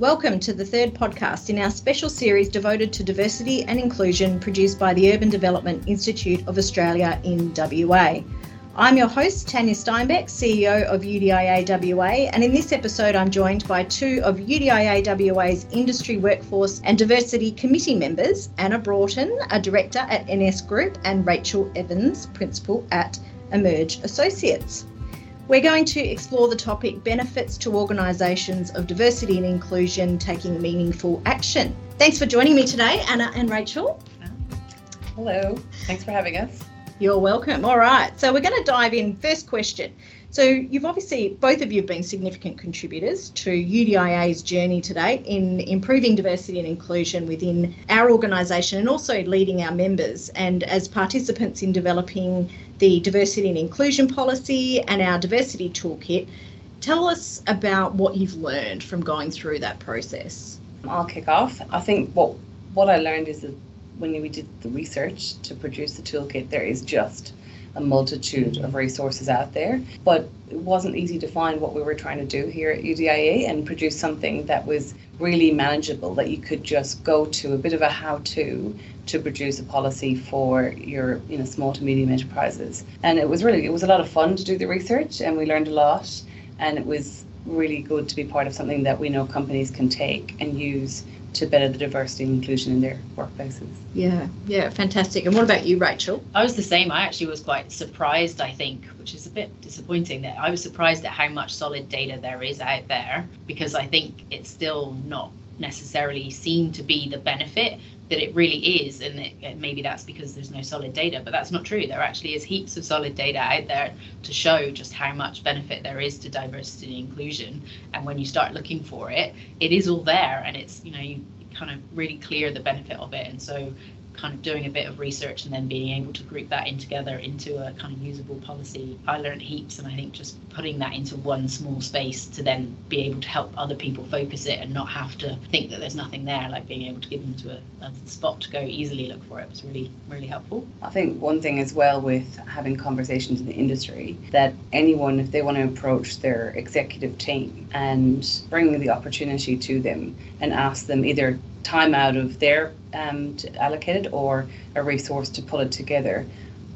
Welcome to the third podcast in our special series devoted to diversity and inclusion produced by the Urban Development Institute of Australia in WA. I'm your host, Tanya Steinbeck, CEO of UDIA WA, and in this episode, I'm joined by two of UDIA WA's Industry Workforce and Diversity Committee members Anna Broughton, a director at NS Group, and Rachel Evans, principal at Emerge Associates. We're going to explore the topic benefits to organisations of diversity and inclusion taking meaningful action. Thanks for joining me today, Anna and Rachel. Hello, thanks for having us. You're welcome. All right, so we're going to dive in. First question. So, you've obviously, both of you have been significant contributors to UDIA's journey today in improving diversity and inclusion within our organisation and also leading our members. And as participants in developing the diversity and inclusion policy and our diversity toolkit, tell us about what you've learned from going through that process. I'll kick off. I think what what I learned is that when we did the research to produce the toolkit, there is just a multitude of resources out there, but it wasn't easy to find what we were trying to do here at UDIA and produce something that was really manageable that you could just go to a bit of a how-to to produce a policy for your you know small to medium enterprises and it was really it was a lot of fun to do the research and we learned a lot and it was really good to be part of something that we know companies can take and use to better the diversity and inclusion in their workplaces. Yeah, yeah, fantastic. And what about you, Rachel? I was the same. I actually was quite surprised, I think, which is a bit disappointing that I was surprised at how much solid data there is out there because I think it's still not necessarily seen to be the benefit that it really is and it, maybe that's because there's no solid data but that's not true. There actually is heaps of solid data out there to show just how much benefit there is to diversity and inclusion. And when you start looking for it it is all there and it's you know you kind of really clear the benefit of it. And so kind of doing a bit of research and then being able to group that in together into a kind of usable policy. I learned heaps, and I think just putting that into one small space to then be able to help other people focus it and not have to think that there's nothing there, like being able to give them to a, a spot to go easily look for it was really, really helpful. I think one thing as well with having conversations in the industry that anyone, if they want to approach their executive team and bring the opportunity to them and ask them either time out of their um, allocated or a resource to pull it together.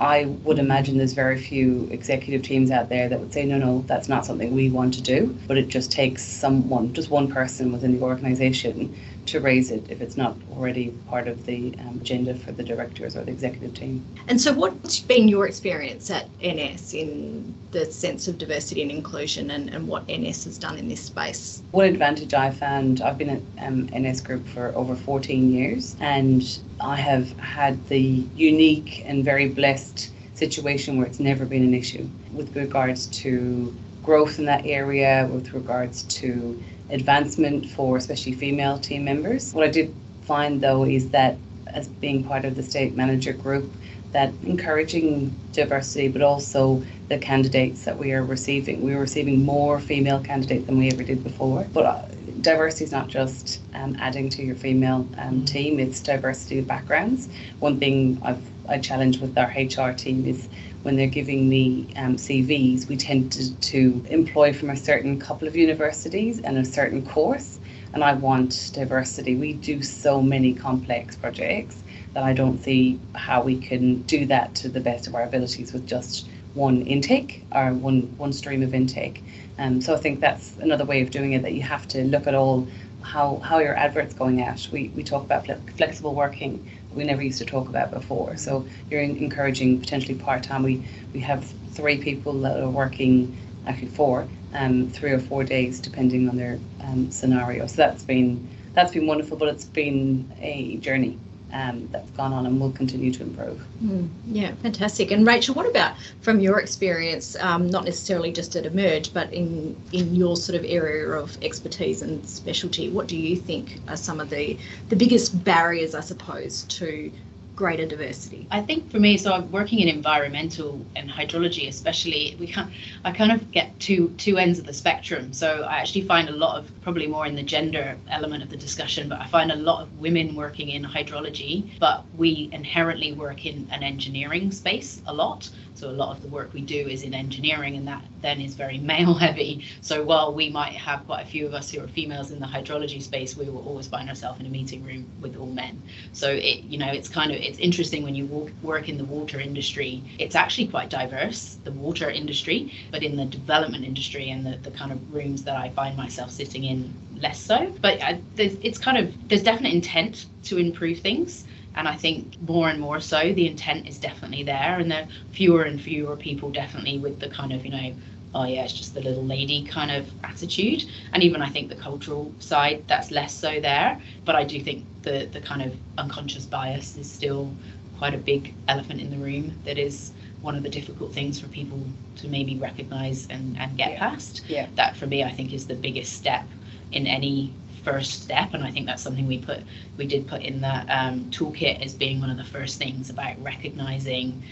I would imagine there's very few executive teams out there that would say, no, no, that's not something we want to do. But it just takes someone, just one person within the organisation to raise it if it's not already part of the um, agenda for the directors or the executive team. And so, what's been your experience at NS in the sense of diversity and inclusion and, and what NS has done in this space? One advantage I found I've been at um, NS Group for over 14 years and I have had the unique and very blessed situation where it's never been an issue with regards to growth in that area, with regards to advancement for especially female team members. What I did find though is that as being part of the state manager group, that encouraging diversity, but also the candidates that we are receiving. We are receiving more female candidates than we ever did before. But uh, diversity is not just um, adding to your female um, team; it's diversity of backgrounds. One thing I've I challenge with our HR team is when they're giving me um, CVs, we tend to, to employ from a certain couple of universities and a certain course. And I want diversity. We do so many complex projects that I don't see how we can do that to the best of our abilities with just one intake or one one stream of intake. Um, so I think that's another way of doing it that you have to look at all how how your adverts going out. We we talk about flexible working we never used to talk about before. So you're encouraging potentially part time. We we have three people that are working, actually four, um, three or four days depending on their um, scenario. So that's been that's been wonderful, but it's been a journey um, that's gone on and will continue to improve. Mm, yeah, fantastic. And Rachel, what about from your experience, um, not necessarily just at Emerge, but in in your sort of area of expertise and specialty? What do you think are some of the the biggest barriers, I suppose, to greater diversity? I think for me, so I'm working in environmental and hydrology, especially. We can I kind of get two two ends of the spectrum. So I actually find a lot of probably more in the gender element of the discussion, but I find a lot of women working in hydrology, but we inherently work in an engineering space a lot. So a lot of the work we do is in engineering, and that then is very male heavy. So while we might have quite a few of us who are females in the hydrology space, we will always find ourselves in a meeting room with all men. So it, you know, it's kind of it's interesting when you walk, work in the water industry. It's actually quite diverse, the water industry, but in the development industry and the, the kind of rooms that I find myself sitting in, less so. But uh, I, it's kind of there's definite intent to improve things and I think more and more so, the intent is definitely there, and there are fewer and fewer people definitely with the kind of, you know, oh yeah, it's just the little lady kind of attitude. And even I think the cultural side, that's less so there. But I do think the the kind of unconscious bias is still quite a big elephant in the room that is one of the difficult things for people to maybe recognize and, and get Yeah. past. Yeah. That for me I think is the biggest step in any first step and I think that's something we put we did put in that um, toolkit as being one of the first things about recognizing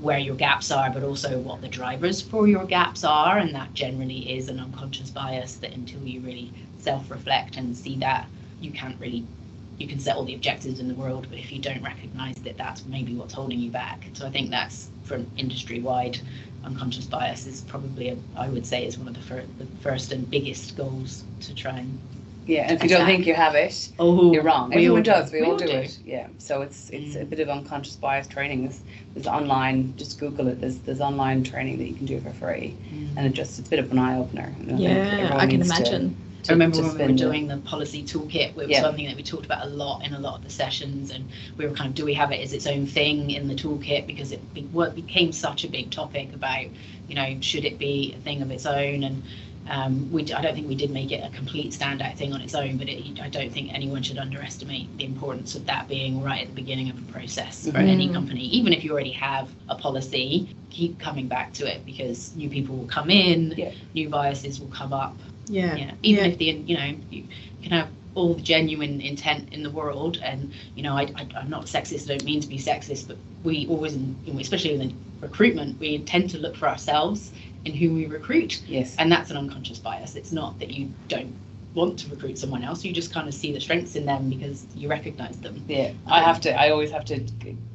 where your gaps are but also what the drivers for your gaps are and that generally is an unconscious bias that until you really self-reflect and see that you can't really you can set all the objectives in the world but if you don't recognize that that's maybe what's holding you back. So I think that's from industry wide unconscious bias is probably a, I would say is one of the, fir- the first and biggest goals to try and Yeah, and if you don't think you have it, oh you're wrong. Everyone all does. We, we all all do, do. it. Yeah. So it's it's a Mm. bit of unconscious bias training. There's, there's online. Just Google it. There's there's online training that you can do for free, Mm. and it just it's a bit of an eye opener. Yeah, I can imagine. I remember when we were doing the policy toolkit, it was Yeah. something that we talked about a lot in a lot of the sessions, and we were kind of, do we have it as its own thing in the toolkit because it be, what became such a big topic about, you know, should it be a thing of its own, and um, we, I don't think we did make it a complete standout thing on its own, but it, I don't think anyone should underestimate the importance of that being right at the beginning of a process for Mhm. any company. Even if you already have a policy, keep coming back to it because new people will come in, Yeah. new biases will come up, Yeah. yeah even Yeah. if the you know you can have all the genuine intent in the world and you know I, I, i'm not sexist i don't mean to be sexist but we always especially in recruitment we tend to look for ourselves in who we recruit Yes. and that's an unconscious bias it's not that you don't want to recruit someone else you just kind of see the strengths in them because you recognize them Yeah, I have to. I always have to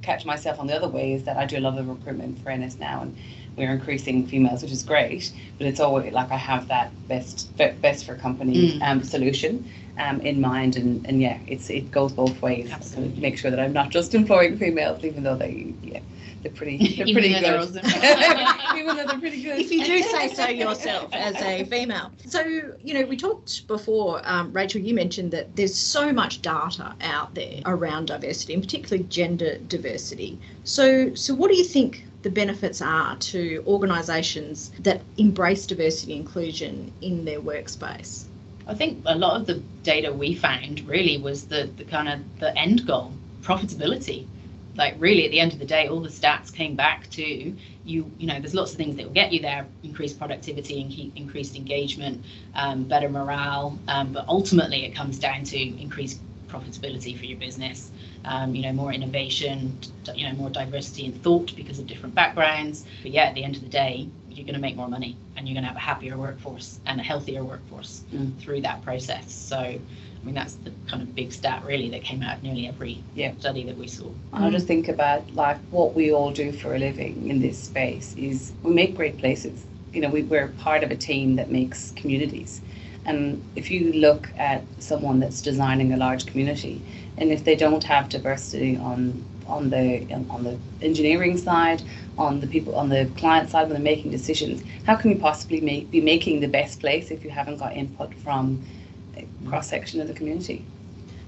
catch myself on the other way. Is that I do a lot of recruitment for NS now, and we're increasing females, which is great. But it's always like I have that best best for company Mm. um, solution um, in mind, and, and yeah, it's it goes both ways. Absolutely. Make sure that I'm not just employing females, even though they yeah they're pretty they're Even pretty though they're good. even though they're pretty good. If you do say so yourself as a female. So, you know, we talked before, um, Rachel, you mentioned that there's so much data out there around diversity, and particularly gender diversity. So, so what do you think the benefits are to organisations that embrace diversity inclusion in their workspace? I think a lot of the data we found really was the, the kind of the end goal, profitability. Like really at the end of the day, all the stats came back to you, you know, there's lots of things that will get you there, increased productivity and increased engagement, um, better morale. Um, but ultimately it comes down to increased profitability for your business. Um, you know, more innovation, you know, more diversity in thought because of different backgrounds. But yeah, at the end of the day, you're going to make more money and you're going to have a happier workforce and a healthier workforce Mm. through that process. So, I mean, that's the kind of big stat really that came out of nearly every Yeah. study that we saw. And I just think about like what we all do for a living in this space is we make great places. You know, we, we're part of a team that makes communities. And if you look at someone that's designing a large community, and if they don't have diversity on on the on the engineering side, on the people on the client side when they're making decisions, how can you possibly make, be making the best place if you haven't got input from a cross section of the community?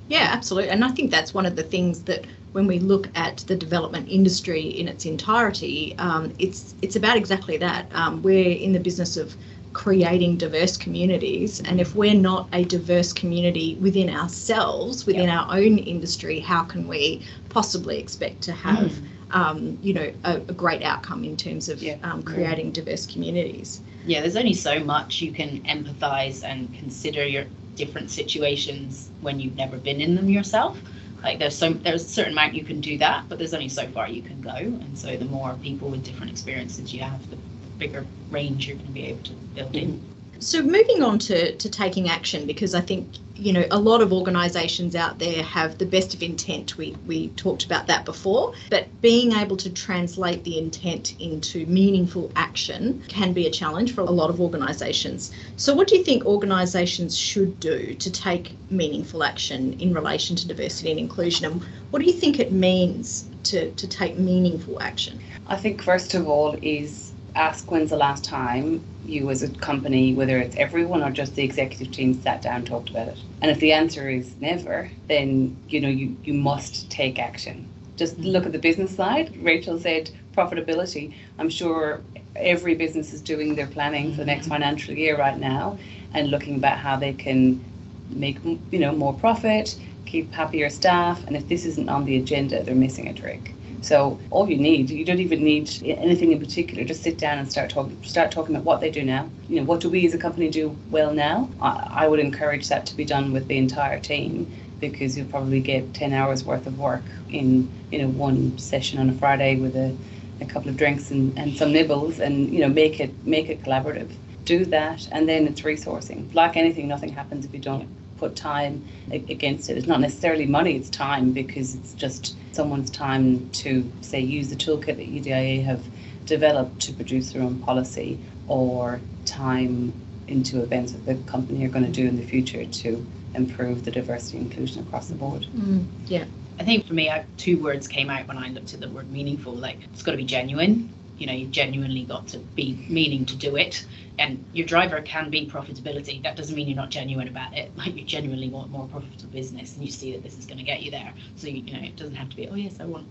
Yeah, absolutely. And I think that's one of the things that when we look at the development industry in its entirety, um, it's it's about exactly that. Um, we're in the business of creating diverse communities, and if we're not a diverse community within ourselves, within our own industry, how can we possibly expect to have, um, you know, a, a great outcome in terms of Yeah. um, creating diverse communities? Yeah, there's only so much you can empathize and consider your different situations when you've never been in them yourself. like there's so there's a certain amount you can do that but there's only so far you can go and so the more people with different experiences you have the bigger range you're going to be able to build in. So moving on to, to taking action because i think you know a lot of organizations out there have the best of intent. We we talked about that before but being able to translate the intent into meaningful action can be a challenge for a lot of organizations so what do you think organizations should do to take meaningful action in relation to diversity and inclusion? And what do you think it means to to take meaningful action? I think first of all is ask when's the last time you as a company, whether it's everyone or just the executive team, sat down and talked about it. And if the answer is never, then you know you, you must take action. Just mm-hmm. look at the business side. Rachel said profitability. I'm sure every business is doing their planning for the next mm-hmm. financial year right now and looking about how they can make you know more profit, keep happier staff, and if this isn't on the agenda, they're missing a trick. So all you need, you don't even need anything in particular. Just sit down and start talking. Start talking about what they do now. You know, what do we as a company do well now? I, I would encourage that to be done with the entire team because you'll probably get 10 hours worth of work in you know one session on a Friday with a, a couple of drinks and, and some nibbles and you know make it make it collaborative do that and then it's resourcing like anything nothing happens if you don't put time against it. It's not necessarily money, it's time because it's just someone's time to, say, use the toolkit that UDIA have developed to produce their own policy or time into events that the company are going to do in the future to improve the diversity and inclusion across the board. Mm, yeah. I think for me, I, two words came out when I looked at the word meaningful. Like, it's got to be genuine you know you've genuinely got to be meaning to do it. And your driver can be profitability. That doesn't mean you're not genuine about it. Like you genuinely want more profitable business and you see that this is going to get you there. So you, you know it doesn't have to be oh yes i want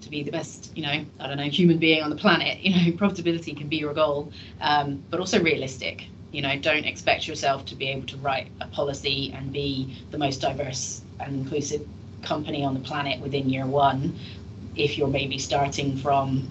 to be the best you know i don't know human being on the planet you know profitability can be your goal. Um, but also realistic. You know don't expect yourself to be able to write a policy and be the most diverse and inclusive company on the planet within year one if you're maybe starting from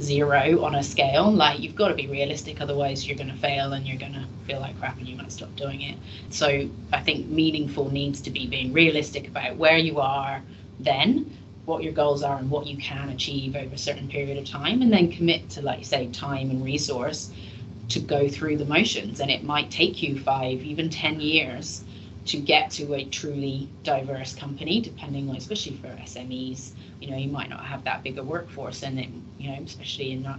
zero on a scale. Like you've got to be realistic, otherwise you're going to fail and you're going to feel like crap and you might stop doing it. So I think meaningful needs to be being realistic about where you are then, what your goals are, and what you can achieve over a certain period of time, and then commit to, like say, time and resource to go through the motions. And it might take you five, even ten years to get to a truly diverse company, depending on, especially for SMEs, you know, you might not have that bigger workforce, and it, you know, especially in that.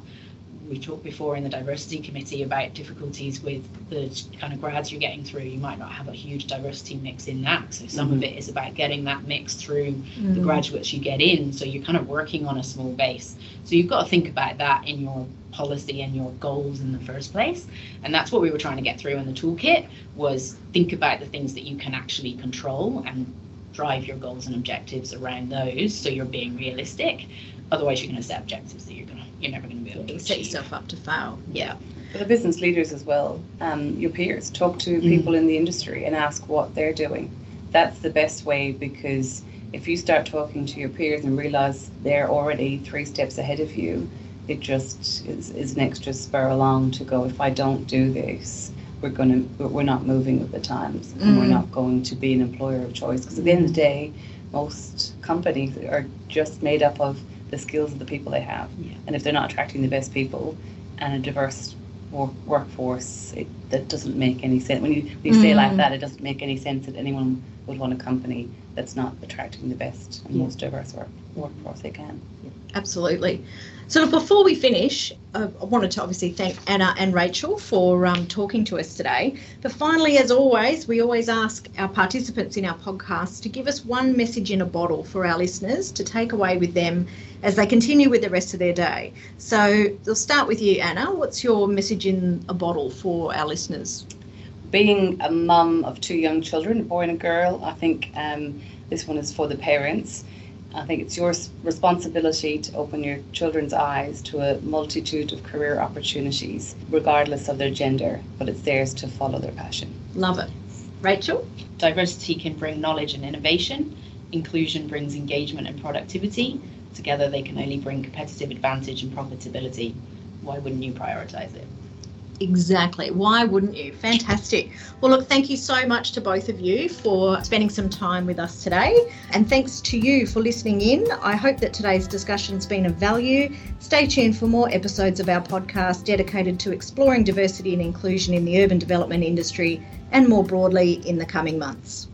We talked before in the diversity committee about difficulties with the kind of grads you're getting through. You might not have a huge diversity mix in that. So some mm-hmm. of it is about getting that mix through mm-hmm. the graduates you get in. So you're kind of working on a small base. So you've got to think about that in your policy and your goals in the first place and that's what we were trying to get through in the toolkit was think about the things that you can actually control and drive your goals and objectives around those so you're being realistic otherwise you're going to set objectives that you're going to you're never going to be able to set yourself up to fail yeah. For the business leaders as well um, your peers talk to mm. people in the industry and ask what they're doing. That's the best way because if you start talking to your peers and realize they're already three steps ahead of you it just is, is an extra spur along to go if i don't do this we're going to we're not moving with the times and mm. we're not going to be an employer of choice. Because at the end of the day most companies are just made up of the skills of the people they have yeah. and if they're not attracting the best people and a diverse work, workforce it, that doesn't make any sense when you, when you mm. say like that it doesn't make any sense that anyone would want a company that's not attracting the best and yeah. most diverse work, workforce they can absolutely so before we finish, uh, I wanted to obviously thank Anna and Rachel for um, talking to us today. But finally, as always, we always ask our participants in our podcast to give us one message in a bottle for our listeners to take away with them as they continue with the rest of their day. So we'll start with you, Anna. What's your message in a bottle for our listeners? Being a mum of two young children, a boy and a girl, I think um, this one is for the parents I think it's your responsibility to open your children's eyes to a multitude of career opportunities, regardless of their gender, but it's theirs to follow their passion. Love it. Rachel? Diversity can bring knowledge and innovation, inclusion brings engagement and productivity. Together, they can only bring competitive advantage and profitability. Why wouldn't you prioritize it? Exactly. Why wouldn't you? Fantastic. Well, look, thank you so much to both of you for spending some time with us today. And thanks to you for listening in. I hope that today's discussion's been of value. Stay tuned for more episodes of our podcast dedicated to exploring diversity and inclusion in the urban development industry and more broadly in the coming months.